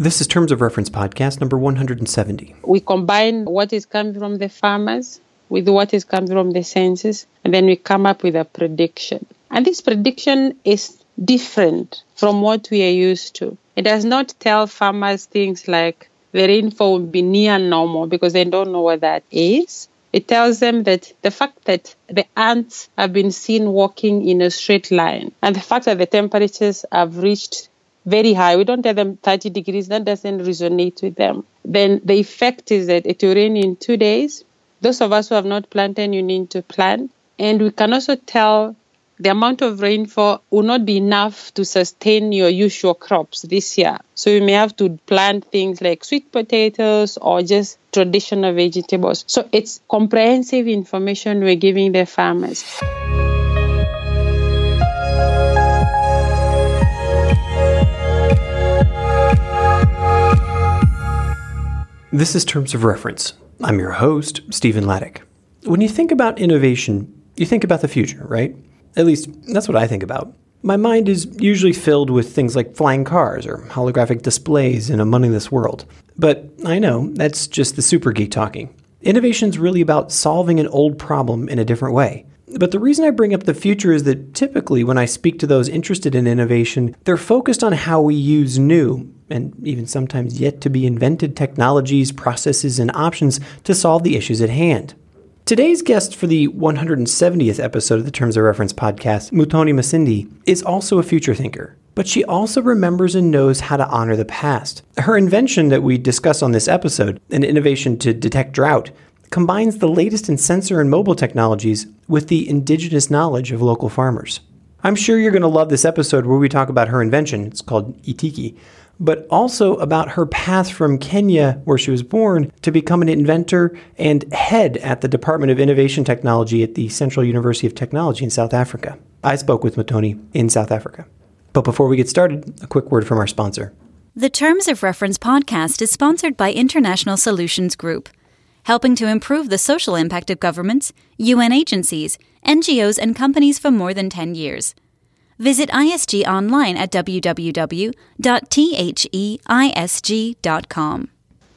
This is Terms of Reference podcast number 170. We combine what is coming from the farmers with what is coming from the sensors, and then we come up with a prediction. And this prediction is different from what we are used to. It does not tell farmers things like the rainfall will be near normal because they don't know what that is. It tells them that the fact that the ants have been seen walking in a straight line and the fact that the temperatures have reached very high, we don't tell them 30 degrees, that doesn't resonate with them. Then the effect is that it will rain in two days. Those of us who have not planted, you need to plant. And we can also tell the amount of rainfall will not be enough to sustain your usual crops this year. So you may have to plant things like sweet potatoes or just traditional vegetables. So it's comprehensive information we're giving the farmers. This is Terms of Reference. I'm your host, Stephen Ladek. When you think about innovation, you think about the future, right? At least, that's what I think about. My mind is usually filled with things like flying cars or holographic displays in a moneyless world. But I know that's just the super geek talking. Innovation's really about solving an old problem in a different way. But the reason I bring up the future is that typically when I speak to those interested in innovation, they're focused on how we use new, and even sometimes yet to be invented technologies, processes, and options to solve the issues at hand. Today's guest for the 170th episode of the Terms of Reference podcast, Muthoni Masinde, is also a future thinker, but she also remembers and knows how to honor the past. Her invention that we discuss on this episode, an innovation to detect drought, combines the latest in sensor and mobile technologies with the indigenous knowledge of local farmers. I'm sure you're going to love this episode where we talk about her invention. It's called Itiki but also about her path from Kenya, where she was born, to become an inventor and head at the Department of Innovation Technology at the Central University of Technology in South Africa. I spoke with Muthoni in South Africa. But before we get started, a quick word from our sponsor. The Terms of Reference podcast is sponsored by International Solutions Group, helping to improve the social impact of governments, UN agencies, NGOs, and companies for more than 10 years. Visit ISG online at www.theisg.com.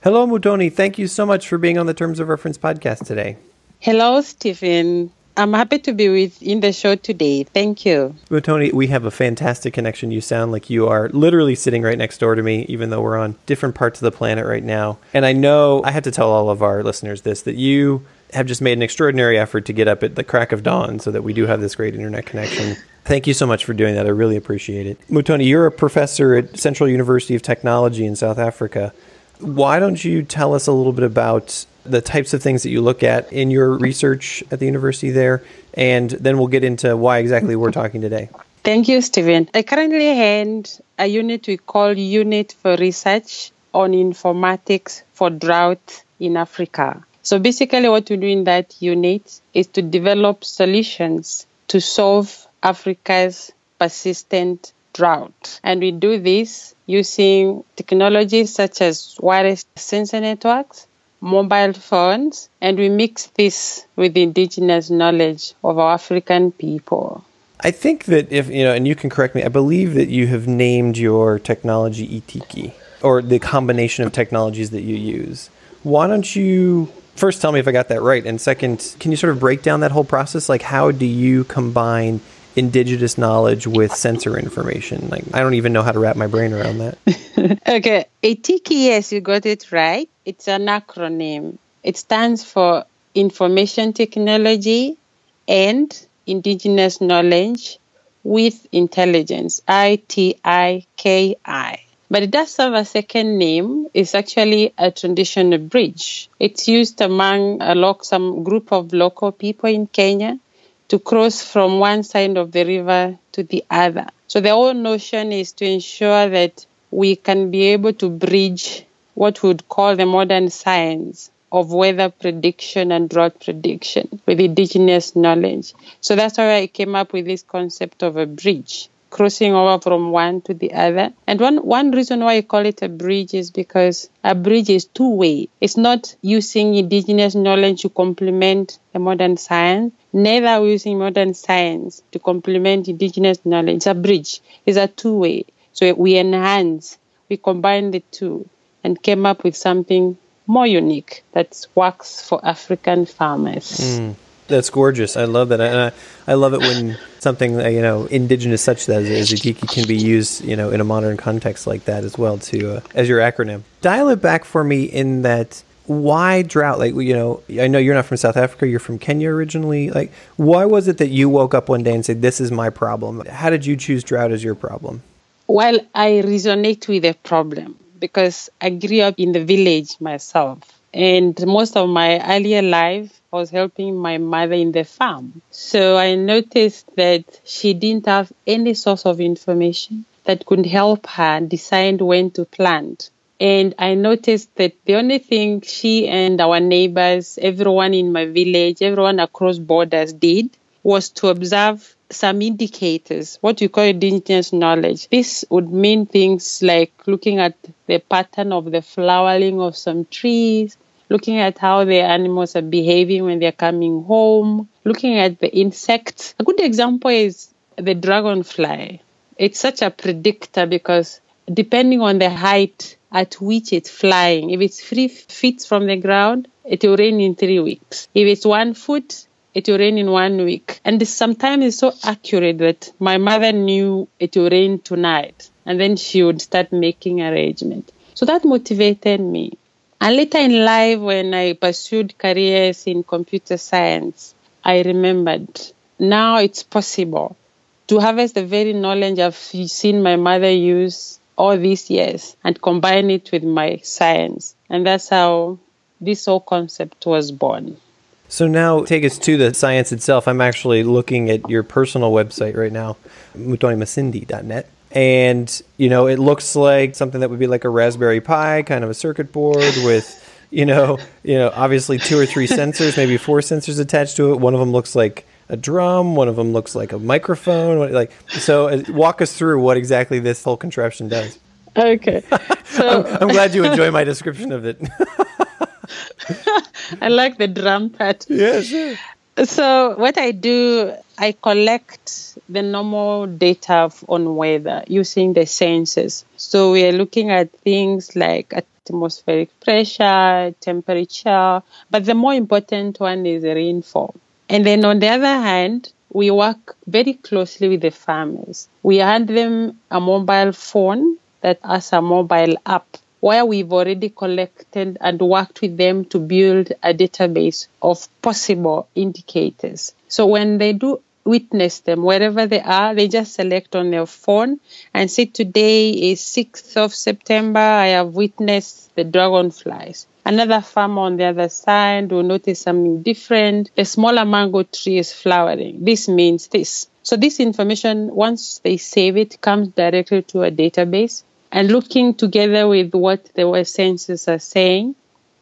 Hello, Muthoni. Thank you so much for being on the Terms of Reference podcast today. Hello, Stephen. I'm happy to be with in the show today. Thank you. Muthoni, we have a fantastic connection. You sound like you are literally sitting right next door to me, even though we're on different parts of the planet right now. And I know I had to tell all of our listeners this that you have just made an extraordinary effort to get up at the crack of dawn so that we do have this great internet connection. Thank you so much for doing that. I really appreciate it. Muthoni, you're a professor at Central University of Technology in South Africa. Why don't you tell us a little bit about the types of things that you look at in your research at the university there, and then we'll get into why exactly we're talking today. Thank you, Stephen. I currently hand a unit we call Unit for Research on Informatics for Drought in Africa. So basically, what we do in that unit is to develop solutions to solve Africa's persistent drought. And we do this using technologies such as wireless sensor networks, mobile phones, and we mix this with indigenous knowledge of our African people. I think that if, you know, and you can correct me, I believe that you have named your technology Itiki, or the combination of technologies that you use. Why don't you first tell me if I got that right? And second, can you sort of break down that whole process? Like, how do you combine indigenous knowledge with sensor information. Like I don't even know how to wrap my brain around that. okay, Itiki, yes, you got it right. It's an acronym. It stands for Information Technology and Indigenous Knowledge with Intelligence, I T I K I. But it does have a second name. It's actually a traditional bridge. It's used among a lo- some group of local people in Kenya to cross from one side of the river to the other. So the whole notion is to ensure that we can be able to bridge what we would call the modern science of weather prediction and drought prediction with indigenous knowledge. So that's why I came up with this concept of a bridge crossing over from one to the other. And one, one reason why I call it a bridge is because a bridge is two way. It's not using indigenous knowledge to complement the modern science. Neither are we using modern science to complement indigenous knowledge. It's a bridge. It's a two way. So we enhance we combine the two and came up with something more unique that works for African farmers. Mm, that's gorgeous. I love that. And I, I love it when something uh, you know indigenous such as, as can be used you know in a modern context like that as well to uh, as your acronym. Dial it back for me in that why drought? Like, you know, I know you're not from South Africa, you're from Kenya originally. Like, why was it that you woke up one day and said, This is my problem? How did you choose drought as your problem? Well, I resonate with the problem because I grew up in the village myself. And most of my earlier life was helping my mother in the farm. So I noticed that she didn't have any source of information that could help her decide when to plant. And I noticed that the only thing she and our neighbors, everyone in my village, everyone across borders did was to observe some indicators, what you call indigenous knowledge. This would mean things like looking at the pattern of the flowering of some trees, looking at how the animals are behaving when they're coming home, looking at the insects. A good example is the dragonfly. It's such a predictor because depending on the height at which it's flying. If it's three feet from the ground, it will rain in three weeks. If it's one foot, it will rain in one week. And sometimes it's so accurate that my mother knew it will rain tonight. And then she would start making arrangement. So that motivated me. And later in life, when I pursued careers in computer science, I remembered now it's possible to harvest the very knowledge I've seen my mother use all these years and combine it with my science. And that's how this whole concept was born. So now take us to the science itself. I'm actually looking at your personal website right now, muthonimasinde.net. And, you know, it looks like something that would be like a Raspberry Pi, kind of a circuit board with, you know, you know, obviously two or three sensors, maybe four sensors attached to it. One of them looks like a drum. One of them looks like a microphone. Like so, uh, walk us through what exactly this whole contraption does. Okay, so I'm, I'm glad you enjoy my description of it. I like the drum part. Yeah, sure. So what I do, I collect the normal data on weather using the sensors. So we are looking at things like atmospheric pressure, temperature, but the more important one is rainfall. And then on the other hand, we work very closely with the farmers. We hand them a mobile phone that has a mobile app where we've already collected and worked with them to build a database of possible indicators. So when they do witness them wherever they are, they just select on their phone and say, Today is 6th of September, I have witnessed the dragonflies. Another farmer on the other side will notice something different. A smaller mango tree is flowering. This means this. So this information, once they save it, comes directly to a database and looking together with what the sensors are saying,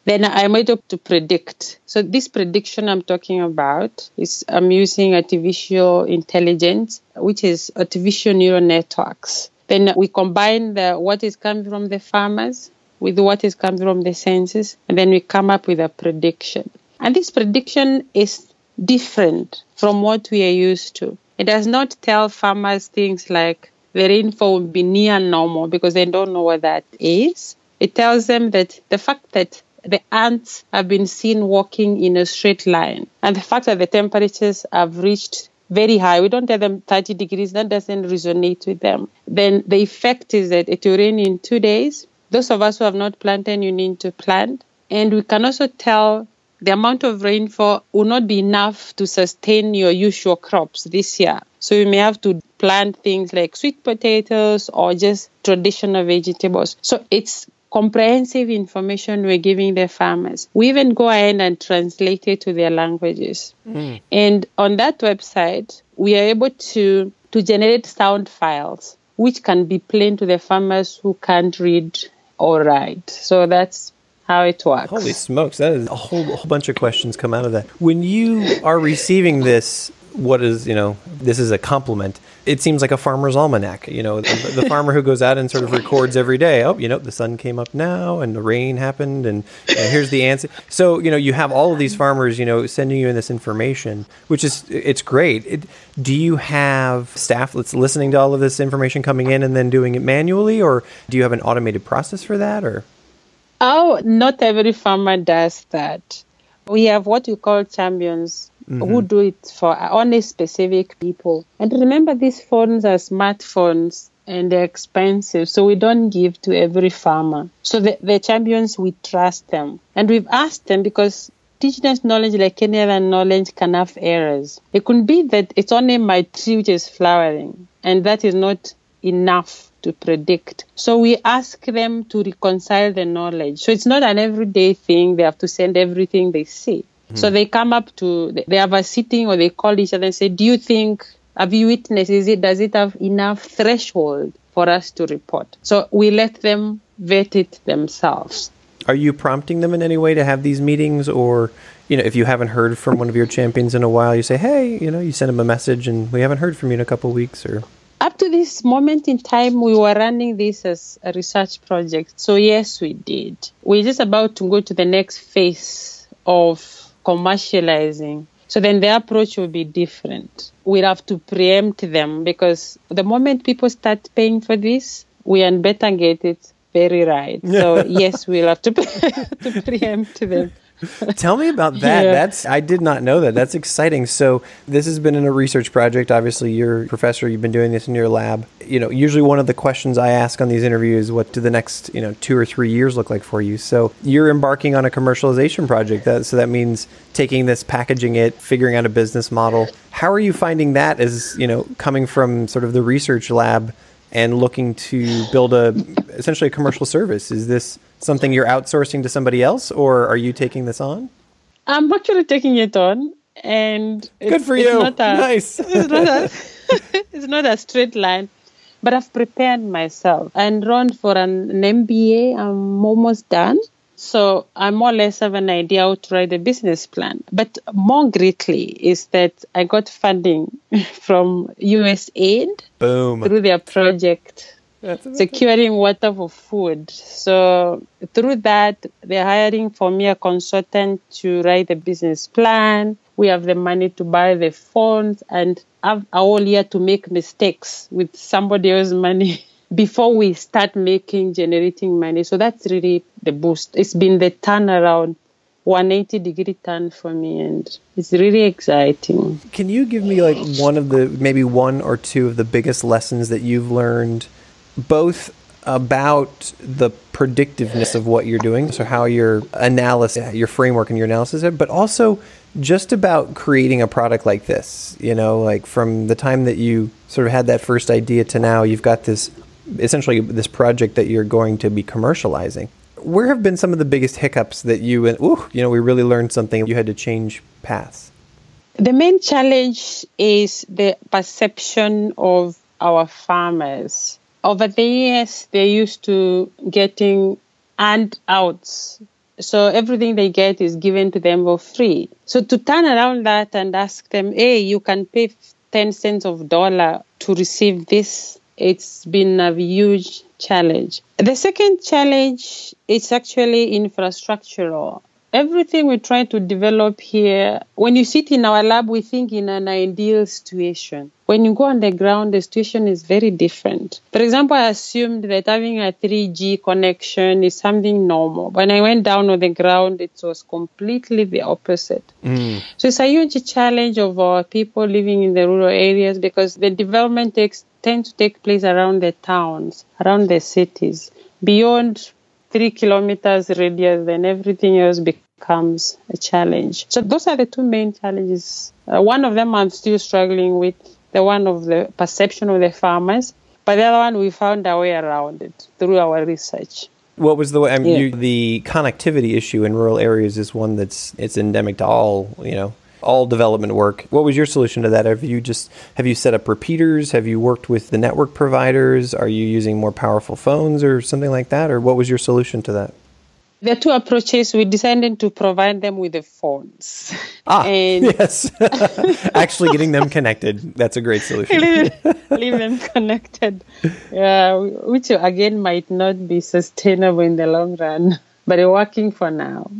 then I'm able to predict. So this prediction I'm talking about is I'm using artificial intelligence, which is artificial neural networks. Then we combine the what is coming from the farmers with what is coming from the sensors, and then we come up with a prediction. And this prediction is different from what we are used to. It does not tell farmers things like the rainfall will be near normal because they don't know what that is. It tells them that the fact that the ants have been seen walking in a straight line and the fact that the temperatures have reached very high, we don't tell them 30 degrees, that doesn't resonate with them. Then the effect is that it will rain in two days those of us who have not planted, you need to plant. And we can also tell the amount of rainfall will not be enough to sustain your usual crops this year. So you may have to plant things like sweet potatoes or just traditional vegetables. So it's comprehensive information we're giving the farmers. We even go ahead and translate it to their languages. Mm. And on that website, we are able to, to generate sound files which can be played to the farmers who can't read all right. So that's how it works. Holy smokes, that is a whole, whole bunch of questions come out of that. When you are receiving this, what is, you know, this is a compliment. it seems like a farmer's almanac. You know, the, the, farmer who goes out and sort of records every day. Oh, you know, the sun came up now, and the rain happened, and, and here's the answer. So you know, you have all of these farmers, you know, sending you in this information, which is it's great. It, do you have staff that's listening to all of this information coming in and then doing it manually, or do you have an automated process for that, or? Oh, not every farmer does that. We have what we call champions mm-hmm. who do it for only specific people. And remember, these phones are smartphones and they're expensive, so we don't give to every farmer. So the, the champions, we trust them. And we've asked them because indigenous knowledge, like any other knowledge, can have errors. It could be that it's only my tree which is flowering, and that is not enough to predict. So we ask them to reconcile the knowledge. So it's not an everyday thing. They have to send everything they see. Mm-hmm. So they come up to, they have a sitting or they call each other and say, do you think, have you witnessed, is it, does it have enough threshold for us to report? So we let them vet it themselves. Are you prompting them in any way to have these meetings or you know, if you haven't heard from one of your champions in a while, you say, "Hey, you know, you send them a message, and we haven't heard from you in a couple of weeks," or up to this moment in time, we were running this as a research project. So yes, we did. We're just about to go to the next phase of commercializing. So then the approach will be different. We'll have to preempt them because the moment people start paying for this, we had better get it very right. So yes, we'll have to, to preempt them. Tell me about that. Yeah. That's I did not know that. That's exciting. So this has been in a research project. Obviously, you're a professor. You've been doing this in your lab. You know, usually one of the questions I ask on these interviews, what do the next you know two or three years look like for you? So you're embarking on a commercialization project. That, so that means taking this, packaging it, figuring out a business model. How are you finding that as you know coming from sort of the research lab and looking to build a essentially a commercial service? Is this something you're outsourcing to somebody else, or are you taking this on? I'm actually taking it on, and good for you. Not a, nice. it's, not a, it's not a straight line, but I've prepared myself. I enrolled for an, an MBA. I'm almost done. So I more or less have an idea how to write a business plan. But more greatly is that I got funding from USAID Boom. through their project securing water for food. So through that, they're hiring for me a consultant to write the business plan. We have the money to buy the phones and have a whole year to make mistakes with somebody else's money before we start making generating money. So that's really the boost. It's been the turnaround 180 degree turn for me and it's really exciting. Can you give me like one of the maybe one or two of the biggest lessons that you've learned both about the predictiveness of what you're doing, so how your analysis, your framework and your analysis, but also just about creating a product like this. You know, like from the time that you sort of had that first idea to now, you've got this essentially this project that you're going to be commercializing. Where have been some of the biggest hiccups that you and ooh, you know, we really learned something. You had to change paths. The main challenge is the perception of our farmers over the years, they're used to getting handouts. So everything they get is given to them for free. So to turn around that and ask them, hey, you can pay 10 cents of dollar to receive this, it's been a huge challenge. The second challenge is actually infrastructural everything we try to develop here, when you sit in our lab, we think in an ideal situation. When you go on the ground, the situation is very different. For example, I assumed that having a 3G connection is something normal. When I went down on the ground, it was completely the opposite. Mm. So it's a huge challenge of our people living in the rural areas because the development takes tends to take place around the towns, around the cities. Beyond three kilometers radius, then everything else becomes a challenge. So those are the two main challenges. Uh, one of them I'm still struggling with, the one of the perception of the farmers, but the other one we found a way around it through our research. What was the way? I mean, yeah. you, the connectivity issue in rural areas is one that's it's endemic to all you know all development work. What was your solution to that? Have you just have you set up repeaters? Have you worked with the network providers? Are you using more powerful phones or something like that? Or what was your solution to that? There are two approaches. We decided to provide them with the phones. Ah, and yes. Actually, getting them connected. That's a great solution. leave, leave them connected. Yeah, which again might not be sustainable in the long run, but it's working for now.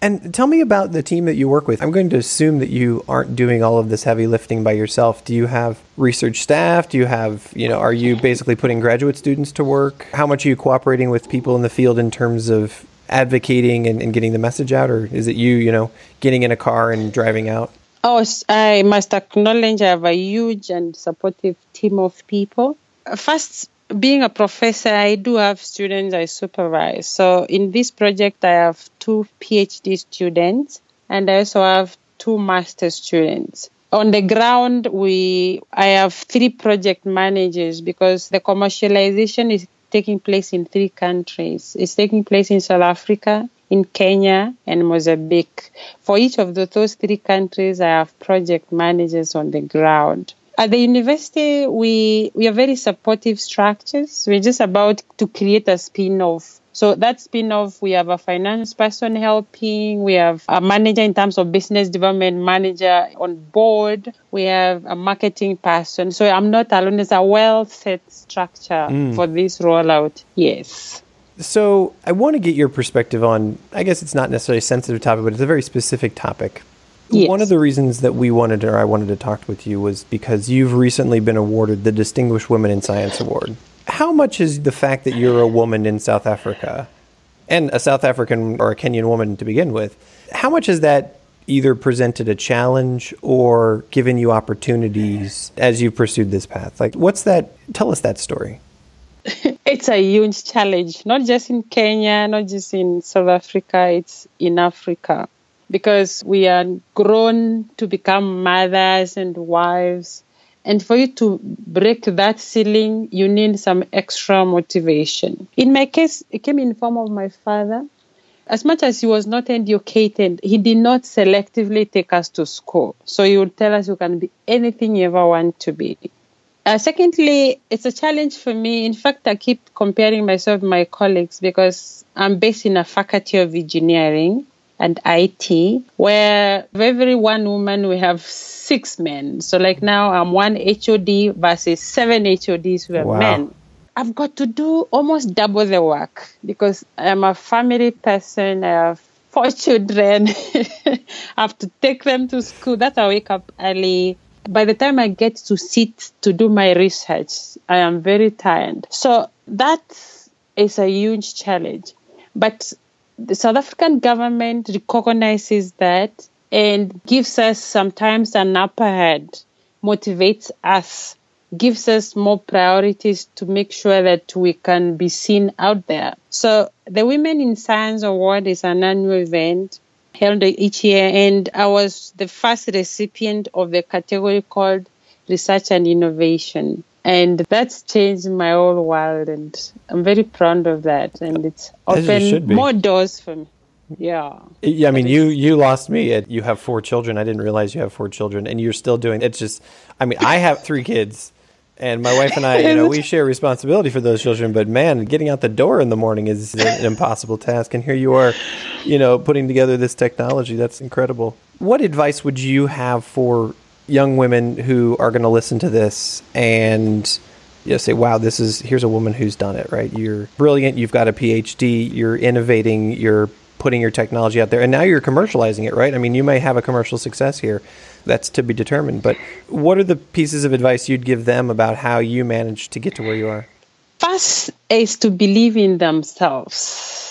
And tell me about the team that you work with. I'm going to assume that you aren't doing all of this heavy lifting by yourself. Do you have research staff? Do you have, you know, are you basically putting graduate students to work? How much are you cooperating with people in the field in terms of advocating and, and getting the message out? Or is it you, you know, getting in a car and driving out? Oh, I must acknowledge I have a huge and supportive team of people. First, being a professor, I do have students I supervise. So in this project, I have two PhD students and I also have two master students. On the ground, we I have three project managers because the commercialization is taking place in three countries. It's taking place in South Africa, in Kenya, and Mozambique. For each of those three countries, I have project managers on the ground. At the university, we, we are very supportive structures. We're just about to create a spin off. So that spin off, we have a finance person helping. We have a manager in terms of business development manager on board. We have a marketing person. So I'm not alone. There's a well set structure mm. for this rollout. Yes. So I want to get your perspective on, I guess it's not necessarily a sensitive topic, but it's a very specific topic. Yes. One of the reasons that we wanted, or I wanted to talk with you, was because you've recently been awarded the Distinguished Women in Science Award. How much is the fact that you're a woman in South Africa, and a South African or a Kenyan woman to begin with, how much has that either presented a challenge or given you opportunities as you pursued this path? Like, what's that? Tell us that story. it's a huge challenge, not just in Kenya, not just in South Africa, it's in Africa because we are grown to become mothers and wives. And for you to break that ceiling, you need some extra motivation. In my case, it came in form of my father. As much as he was not educated, he did not selectively take us to school. So he would tell us you can be anything you ever want to be. Uh, secondly, it's a challenge for me. In fact, I keep comparing myself with my colleagues because I'm based in a faculty of engineering and IT, where every one woman we have six men. So like now I'm one HOD versus seven HODs who are wow. men. I've got to do almost double the work because I'm a family person. I have four children. I have to take them to school. That's I wake up early. By the time I get to sit to do my research, I am very tired. So that is a huge challenge. But the South African government recognizes that and gives us sometimes an upper hand, motivates us, gives us more priorities to make sure that we can be seen out there. So the Women in Science Award is an annual event held each year, and I was the first recipient of the category called Research and Innovation and that's changed my whole world and i'm very proud of that. And it's opened more doors for me. Yeah. Yeah i mean you you lost me you have four children. I didn't realize you have four children and you're still doing it's just i mean i have three kids and my wife and i you know we share responsibility for those children but man getting out the door in the morning is an impossible task. And here you are you know putting together this technology. That's incredible. What advice would you have for young women who are going to listen to this and you know, say, "Wow, this is here's a woman who's done it." Right? You're brilliant. You've got a PhD. You're innovating. You're putting your technology out there, and now you're commercializing it. Right? I mean, you may have a commercial success here. That's to be determined. But what are the pieces of advice you'd give them about how you managed to get to where you are? First is to believe in themselves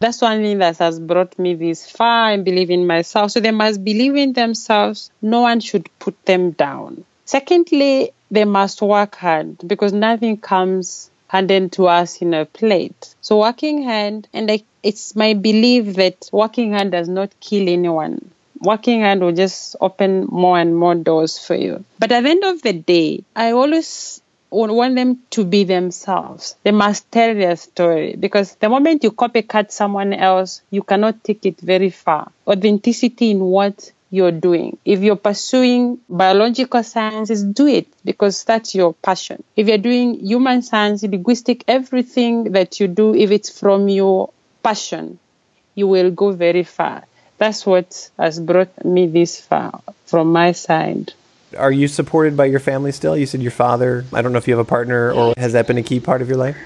that's one thing that has brought me this far and believe in myself. So they must believe in themselves. No one should put them down. Secondly, they must work hard because nothing comes handed to us in a plate. So working hard, and I, it's my belief that working hard does not kill anyone. Working hard will just open more and more doors for you. But at the end of the day, I always want them to be themselves. They must tell their story because the moment you copycat someone else, you cannot take it very far. Authenticity in what you're doing. If you're pursuing biological sciences, do it because that's your passion. If you're doing human science, linguistic, everything that you do, if it's from your passion, you will go very far. That's what has brought me this far from my side. Are you supported by your family still? You said your father. I don't know if you have a partner or has that been a key part of your life?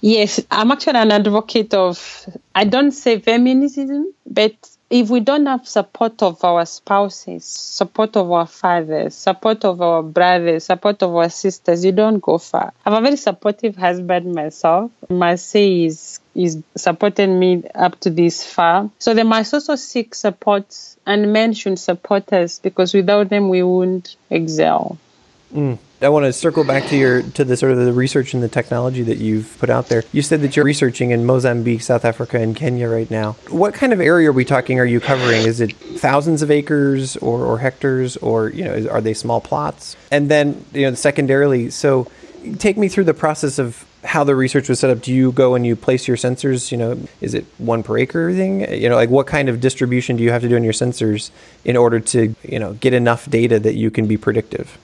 Yes, I'm actually an advocate of, I don't say feminism, but if we don't have support of our spouses, support of our fathers, support of our brothers, support of our sisters, you don't go far. I have a very supportive husband myself. My say is is supporting me up to this far. So they must also seek support and men should support us because without them we wouldn't excel. Mm. I want to circle back to your to the sort of the research and the technology that you've put out there. You said that you're researching in Mozambique, South Africa, and Kenya right now. What kind of area are we talking? Are you covering? Is it thousands of acres or, or hectares, or you know, are they small plots? And then you know, secondarily, so take me through the process of how the research was set up. Do you go and you place your sensors? You know, is it one per acre thing? You know, like what kind of distribution do you have to do in your sensors in order to you know get enough data that you can be predictive?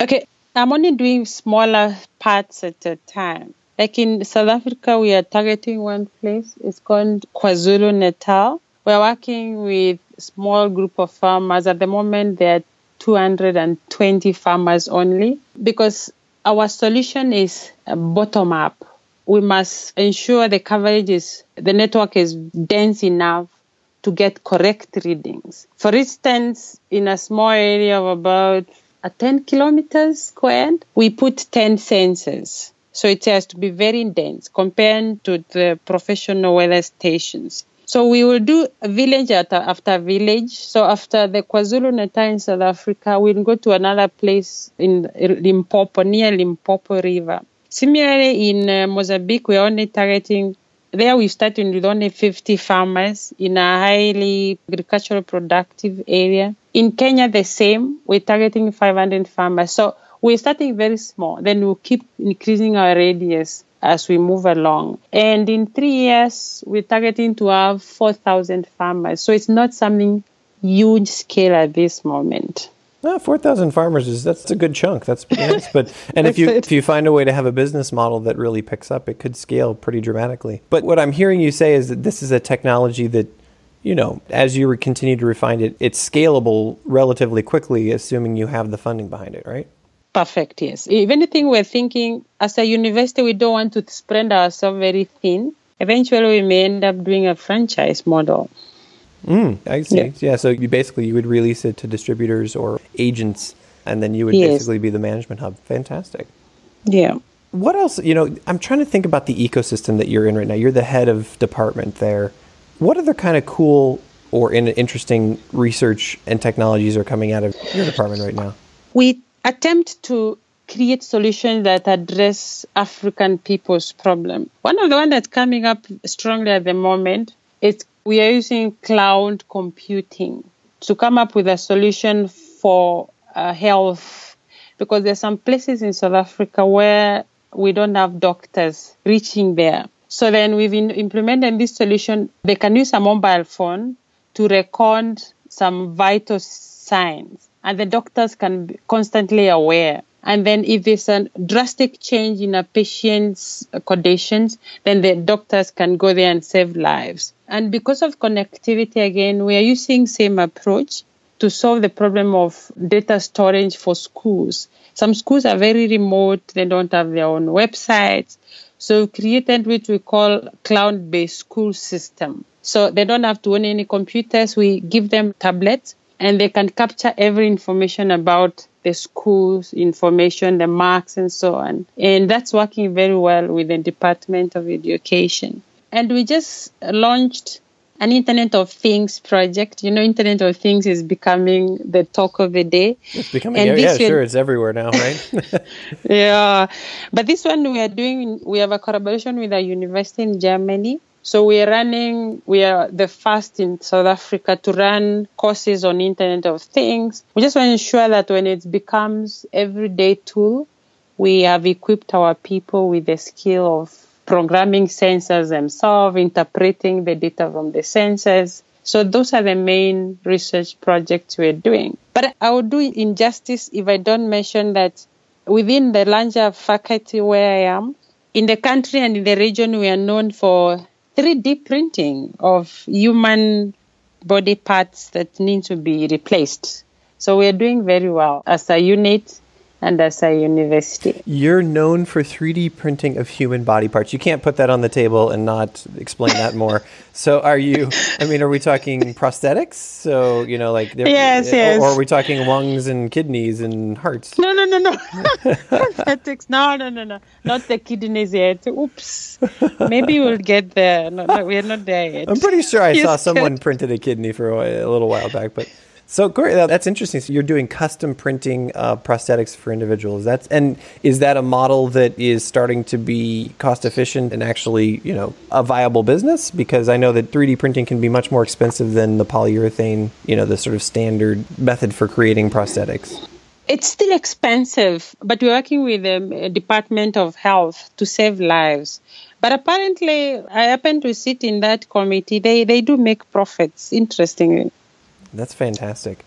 Okay, I'm only doing smaller parts at a time. Like in South Africa, we are targeting one place. It's called KwaZulu Natal. We're working with small group of farmers. At the moment, there are 220 farmers only because our solution is bottom up. We must ensure the coverage is, the network is dense enough to get correct readings. For instance, in a small area of about a 10 kilometers squared, we put 10 sensors. So it has to be very dense compared to the professional weather stations. So we will do village after, village. So after the KwaZulu Natal in South Africa, we'll go to another place in Limpopo, near Limpopo River. Similarly, in uh, Mozambique, we're only targeting there we started with only 50 farmers in a highly agricultural productive area. In Kenya, the same. We're targeting 500 farmers. So we're starting very small. Then we'll keep increasing our radius as we move along. And in three years, we're targeting to have 4,000 farmers. So it's not something huge scale at this moment. Well, four thousand farmers is that's a good chunk. That's nice. But and if you if you find a way to have a business model that really picks up, it could scale pretty dramatically. But what I'm hearing you say is that this is a technology that, you know, as you continue to refine it, it's scalable relatively quickly, assuming you have the funding behind it, right? Perfect. Yes. If anything, we're thinking as a university, we don't want to spread ourselves very thin. Eventually, we may end up doing a franchise model. Mm, I see. Yeah. yeah. So you basically you would release it to distributors or agents, and then you would yes. basically be the management hub. Fantastic. Yeah. What else? You know, I'm trying to think about the ecosystem that you're in right now. You're the head of department there. What other kind of cool or interesting research and technologies are coming out of your department right now? We attempt to create solutions that address African people's problem. One of the ones that's coming up strongly at the moment is we are using cloud computing to come up with a solution for uh, health because there's some places in South Africa where we don't have doctors reaching there. So then we've implemented this solution. They can use a mobile phone to record some vital signs and the doctors can be constantly aware and then if there's a drastic change in a patient's conditions, then the doctors can go there and save lives. And because of connectivity, again, we are using same approach to solve the problem of data storage for schools. Some schools are very remote. They don't have their own websites. So we created what we call cloud-based school system. So they don't have to own any computers. We give them tablets and they can capture every information about the school's information, the marks, and so on. And that's working very well with the Department of Education. And we just launched an Internet of Things project. You know, Internet of Things is becoming the talk of the day. It's becoming, and yeah, yeah sure, it's everywhere now, right? yeah. But this one we are doing, we have a collaboration with a university in Germany so we are running, we are the first in South Africa to run courses on Internet of Things. We just want to ensure that when it becomes everyday tool, we have equipped our people with the skill of programming sensors themselves, interpreting the data from the sensors. So those are the main research projects we're doing. But I would do injustice if I don't mention that within the larger faculty where I am, in the country and in the region, we are known for 3D printing of human body parts that need to be replaced. So we're doing very well as a unit and a university. You're known for 3D printing of human body parts. You can't put that on the table and not explain that more. so, are you? I mean, are we talking prosthetics? So, you know, like yes, yes. Or are we talking lungs and kidneys and hearts? No, no, no, no. prosthetics? No, no, no, no. Not the kidneys yet. Oops. Maybe we'll get there. No, no, we're not there yet. I'm pretty sure I saw someone printed a kidney for a, a little while back, but. So great, that's interesting. So you're doing custom printing uh, prosthetics for individuals. That's and is that a model that is starting to be cost efficient and actually you know a viable business? Because I know that 3D printing can be much more expensive than the polyurethane, you know, the sort of standard method for creating prosthetics. It's still expensive, but we're working with the Department of Health to save lives. But apparently, I happen to sit in that committee. They they do make profits. Interestingly. That's fantastic.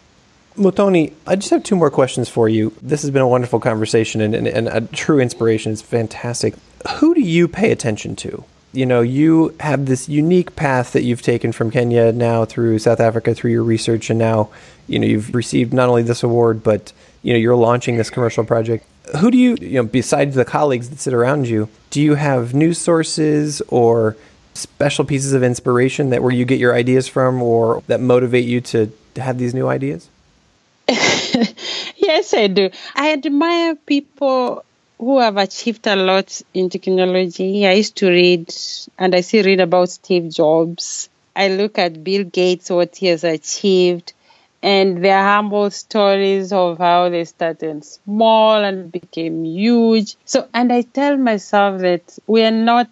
Muthoni, I just have two more questions for you. This has been a wonderful conversation and, and, and, a true inspiration. It's fantastic. Who do you pay attention to? You know, you have this unique path that you've taken from Kenya now through South Africa through your research, and now, you know, you've received not only this award, but, you know, you're launching this commercial project. Who do you, you know, besides the colleagues that sit around you, do you have news sources or special pieces of inspiration that where you get your ideas from or that motivate you to, to have these new ideas? yes, I do. I admire people who have achieved a lot in technology. I used to read and I still read about Steve Jobs. I look at Bill Gates, what he has achieved, and their humble stories of how they started small and became huge. So, and I tell myself that we are not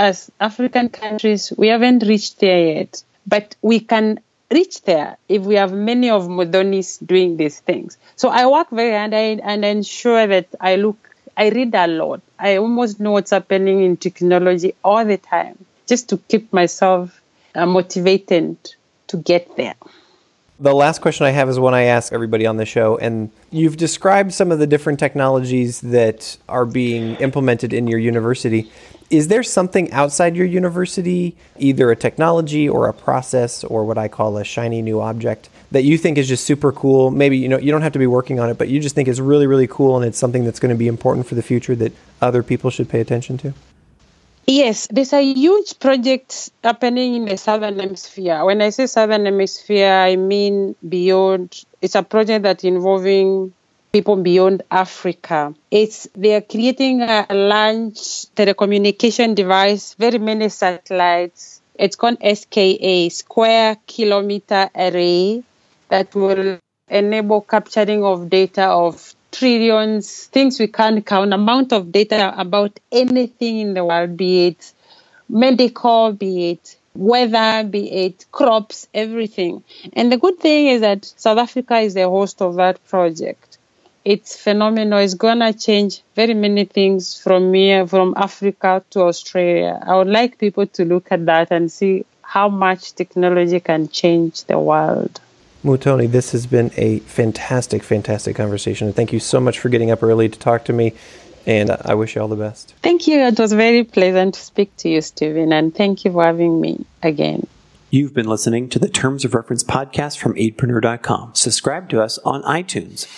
as African countries, we haven't reached there yet, but we can reach there if we have many of Muthonis doing these things. So I work very hard and, and ensure that I look, I read a lot. I almost know what's happening in technology all the time, just to keep myself uh, motivated to get there. The last question I have is one I ask everybody on the show, and you've described some of the different technologies that are being implemented in your university. Is there something outside your university, either a technology or a process or what I call a shiny new object that you think is just super cool? Maybe you know you don't have to be working on it, but you just think is really really cool and it's something that's going to be important for the future that other people should pay attention to? Yes, there's a huge project happening in the southern hemisphere. When I say southern hemisphere, I mean beyond. It's a project that involving people beyond Africa. It's they are creating a large telecommunication device, very many satellites. It's called SKA, Square Kilometer Array, that will enable capturing of data of trillions, things we can't count, amount of data about anything in the world, be it medical, be it weather, be it crops, everything. And the good thing is that South Africa is the host of that project it's phenomenal. It's gonna change very many things from here, from Africa to Australia. I would like people to look at that and see how much technology can change the world. Muthoni, this has been a fantastic, fantastic conversation. Thank you so much for getting up early to talk to me, and I wish you all the best. Thank you. It was very pleasant to speak to you, Stephen, and thank you for having me again. You've been listening to the Terms of Reference podcast from aidpreneur.com. Subscribe to us on iTunes.